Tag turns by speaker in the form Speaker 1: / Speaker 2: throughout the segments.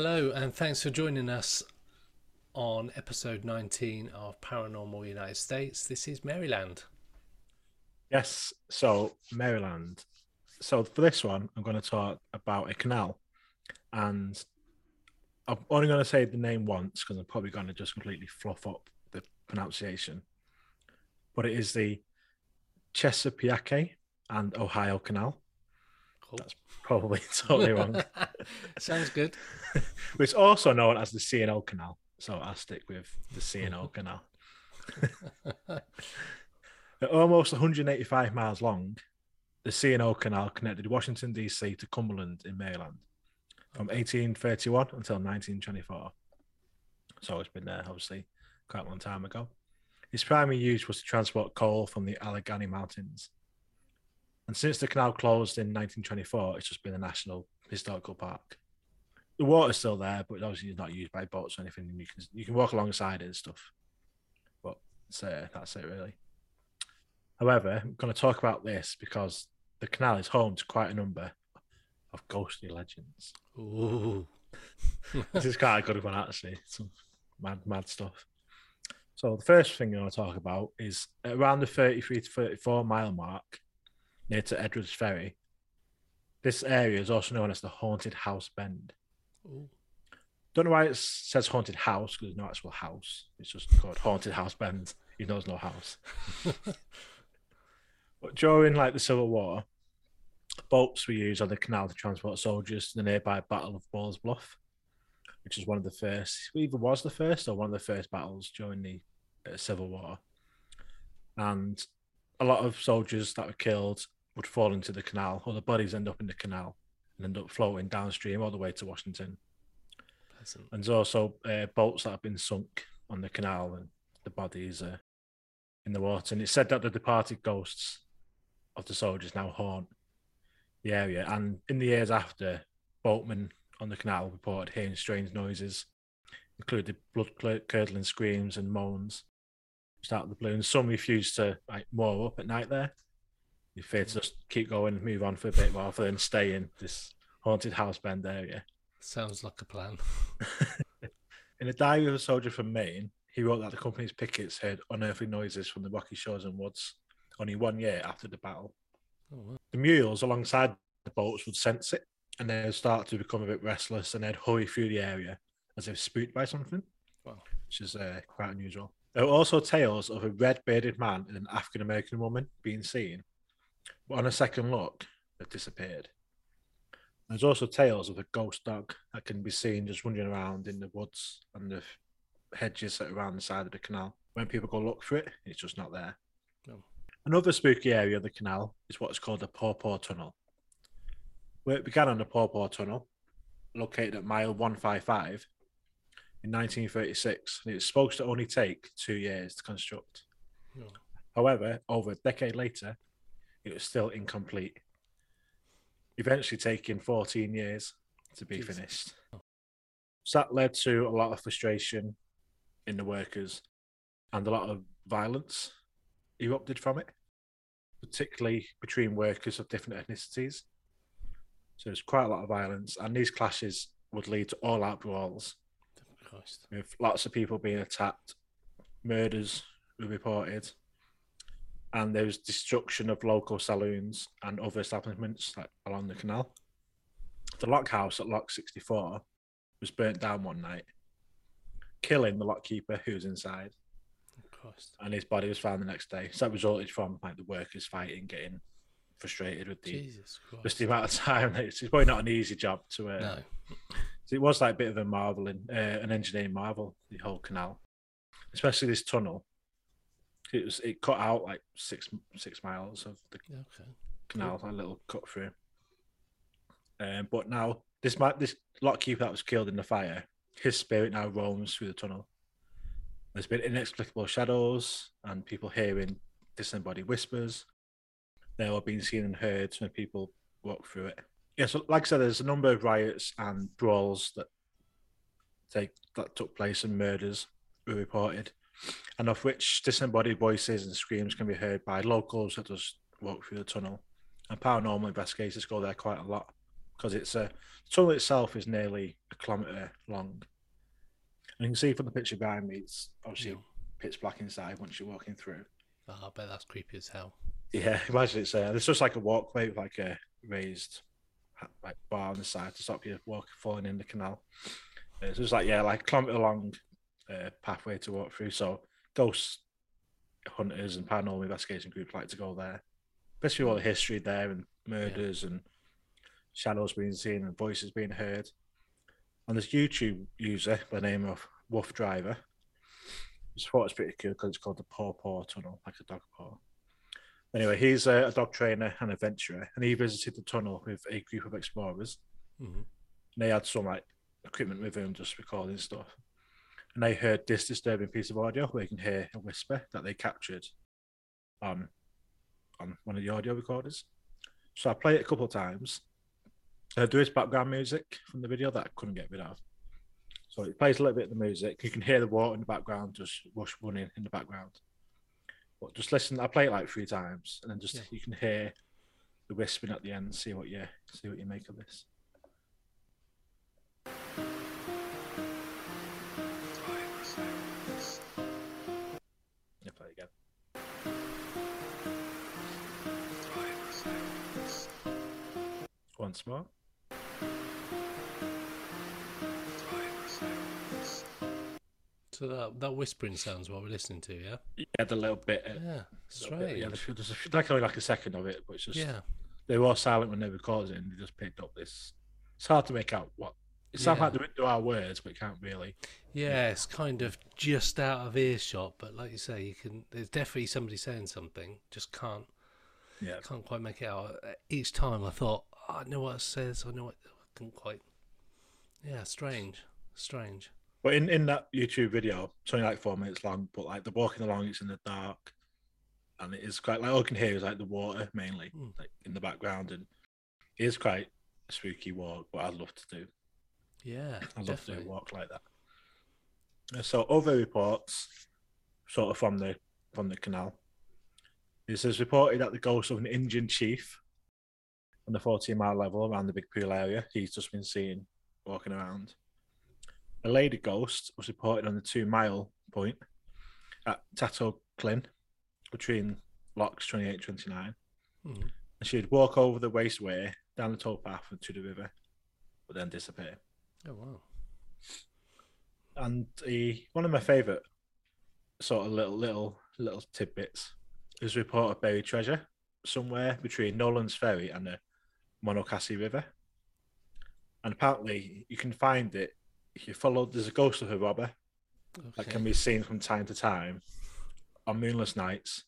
Speaker 1: Hello, and thanks for joining us on episode 19 of Paranormal United States. This is Maryland.
Speaker 2: Yes, so Maryland. So for this one, I'm going to talk about a canal, and I'm only going to say the name once because I'm probably going to just completely fluff up the pronunciation. But it is the Chesapeake and Ohio Canal.
Speaker 1: Cool.
Speaker 2: That's probably totally wrong.
Speaker 1: Sounds good.
Speaker 2: It's also known as the C&O Canal. So I'll stick with the C&O Canal. At almost 185 miles long, the C&O Canal connected Washington, D.C. to Cumberland in Maryland from 1831 until 1924. So it's been there, obviously, quite a long time ago. Its primary use was to transport coal from the Allegheny Mountains. And since the canal closed in 1924, it's just been a national historical park. The water's still there, but obviously it's not used by boats or anything. You can you can walk alongside it and stuff. But uh, that's it really. However, I'm going to talk about this because the canal is home to quite a number of ghostly legends.
Speaker 1: Ooh.
Speaker 2: this is quite a good one actually. Some mad, mad stuff. So the first thing I want to talk about is around the 33 to 34 mile mark near to Edwards Ferry. This area is also known as the Haunted House Bend.
Speaker 1: Ooh.
Speaker 2: Don't know why it says haunted house because there's no actual house. It's just called Haunted House Bend. He knows no house. but during like the Civil War, boats were used on the canal to transport soldiers to the nearby Battle of Balls Bluff, which is one of the first, either was the first or one of the first battles during the uh, Civil War. And a lot of soldiers that were killed would fall into the canal, or the bodies end up in the canal and end up floating downstream all the way to Washington.
Speaker 1: Pleasant.
Speaker 2: And there's also uh, boats that have been sunk on the canal, and the bodies are in the water. And it's said that the departed ghosts of the soldiers now haunt the area. And in the years after, boatmen on the canal reported hearing strange noises, including blood curdling screams and moans. Start of the blue, and some refused to like moor up at night there. They feared to just keep going and move on for a bit rather than stay in this haunted house bend area.
Speaker 1: Sounds like a plan.
Speaker 2: In a diary of a soldier from Maine, he wrote that the company's pickets heard unearthly noises from the rocky shores and woods only one year after the battle.
Speaker 1: Oh, wow.
Speaker 2: The mules alongside the boats would sense it and they would start to become a bit restless and they'd hurry through the area as if spooked by something,
Speaker 1: Wow.
Speaker 2: which is uh, quite unusual. There were also tales of a red bearded man and an African American woman being seen, on a second look, they disappeared. There's also tales of a ghost dog that can be seen just wandering around in the woods and the hedges that are around the side of the canal. When people go look for it, it's just not there.
Speaker 1: Oh.
Speaker 2: Another spooky area of the canal is what's called the Pawpaw Tunnel. Where it began on the Pawpaw Tunnel, located at mile 155 in 1936, and it was supposed to only take two years to construct.
Speaker 1: Oh.
Speaker 2: However, over a decade later, it was still incomplete, eventually taking 14 years to be
Speaker 1: Jesus.
Speaker 2: finished. So that led to a lot of frustration in the workers and a lot of violence erupted from it, particularly between workers of different ethnicities. So there's quite a lot of violence, and these clashes would lead to all out brawls with lots of people being attacked, murders were reported, and there was destruction of local saloons and other establishments like along the canal. The lock house at Lock 64 was burnt down one night, killing the lockkeeper who was inside,
Speaker 1: Christ.
Speaker 2: and his body was found the next day. So that resulted from like the workers fighting, getting frustrated with the just the amount of time. It's, it's probably not an easy job to uh,
Speaker 1: No.
Speaker 2: so it was like a bit of a marveling, uh, an engineering marvel, the whole canal, especially this tunnel. It was it cut out like six six miles of the
Speaker 1: Okay.
Speaker 2: canal, a little cut through. Um, but now this ma- this lockkeeper that was killed in the fire, his spirit now roams through the tunnel. There's been inexplicable shadows and people hearing disembodied whispers. They're all being seen and heard when people walk through it. Yeah, so like I said, there's a number of riots and brawls that take that took place and murders were reported, and of which disembodied voices and screams can be heard by locals that just walk through the tunnel. And paranormal investigators go there quite a lot because it's a the tunnel itself is nearly a kilometre long. And you can see from the picture behind me, it's obviously
Speaker 1: Yeah.
Speaker 2: pitch black inside once you're walking through.
Speaker 1: Oh, I bet that's creepy as hell.
Speaker 2: Yeah, imagine it's uh, it's just like a walkway with like a raised like bar on the side to stop you walking falling in the canal. It's like yeah, like a kilometre long uh, pathway to walk through. So ghost hunters and paranormal investigation groups like to go there, especially with all the history there and murders and shadows being seen and voices being heard. And this YouTube user by the name of Wolf Driver, just thought it's pretty cool because it's called the Paw Paw Tunnel, like a dog paw. Anyway, he's a, a dog trainer and adventurer, and he visited the tunnel with a group of explorers.
Speaker 1: hmm
Speaker 2: And they had some like equipment with him, just recording stuff. And they heard this disturbing piece of audio where you can hear a whisper that they captured on on one of the audio recorders. So I played it a couple of times. Uh, there is background music from the video that I couldn't get rid of. So it plays a little bit of the music. You can hear the water in the background, just rush running in the background. But just listen. I play it like three times, and then just
Speaker 1: Yeah.
Speaker 2: you can hear the whispering at the end. See what you see what you make of this. Once more.
Speaker 1: So that that whispering sounds what we're listening to, yeah.
Speaker 2: Yeah, the little bit. uh,
Speaker 1: Yeah,
Speaker 2: little bit. Yeah, there's, there's a, like only like a second of it, but it's just
Speaker 1: yeah.
Speaker 2: they were silent when they recorded it, and they just picked up this. It's hard to make out what. It sounds
Speaker 1: Yeah.
Speaker 2: like there- there are words, but can't really.
Speaker 1: Yeah, it's kind of just out of earshot, but like you say, you can. There's definitely somebody saying something, just can't
Speaker 2: Yeah,
Speaker 1: can't quite make it out. Each time I thought, oh, I know what it says, I know what I couldn't quite. Yeah, strange, strange.
Speaker 2: but in in that YouTube video, it's only like four minutes long, but like they're walking along, it's in the dark, and it is quite like all you can hear is like the water mainly,
Speaker 1: Hmm.
Speaker 2: like in the background, and it is quite a spooky walk. But I'd love to do.
Speaker 1: Yeah,
Speaker 2: I'd love to do a
Speaker 1: definitely.
Speaker 2: walk like that. Uh, So other reports, sort of from the from the canal, it says reported that the ghost of an Indian chief on the 14 mile level around the big pool area. He's just been seen walking around. A lady ghost was reported on the two mile point at Tato Clin between locks 28 29.
Speaker 1: Mhm.
Speaker 2: And she'd walk over the raceway down the towpath and to the river, but then disappear
Speaker 1: Oh wow.
Speaker 2: and he, one of my favourite sort of little little little tidbits is a report of buried treasure somewhere between Noland's Ferry and the Monocacy River. And apparently you can find it if you follow there's a ghost of a robber that can be seen from time to time on moonless nights.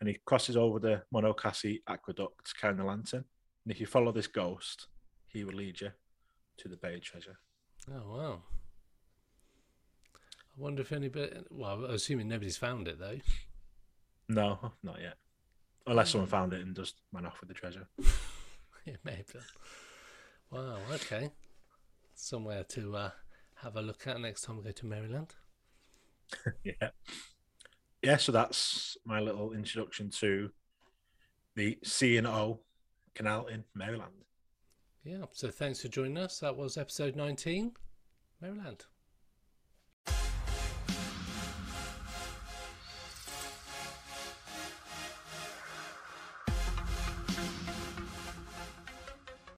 Speaker 2: And he crosses over the Monocacy aqueduct carrying a lantern. And if you follow this ghost, he will lead you to the buried treasure.
Speaker 1: Oh wow. I wonder if anybody. Well, I'm assuming nobody's found it though.
Speaker 2: No, not yet. Unless hmm. someone found it and just ran off with the treasure.
Speaker 1: Yeah, maybe. Wow. Okay. Somewhere to uh, have a look at next time we go to Maryland.
Speaker 2: yeah. Yeah, so that's my little introduction to the C and O canal in Maryland.
Speaker 1: Yeah. So thanks for joining us. That was episode 19, Maryland.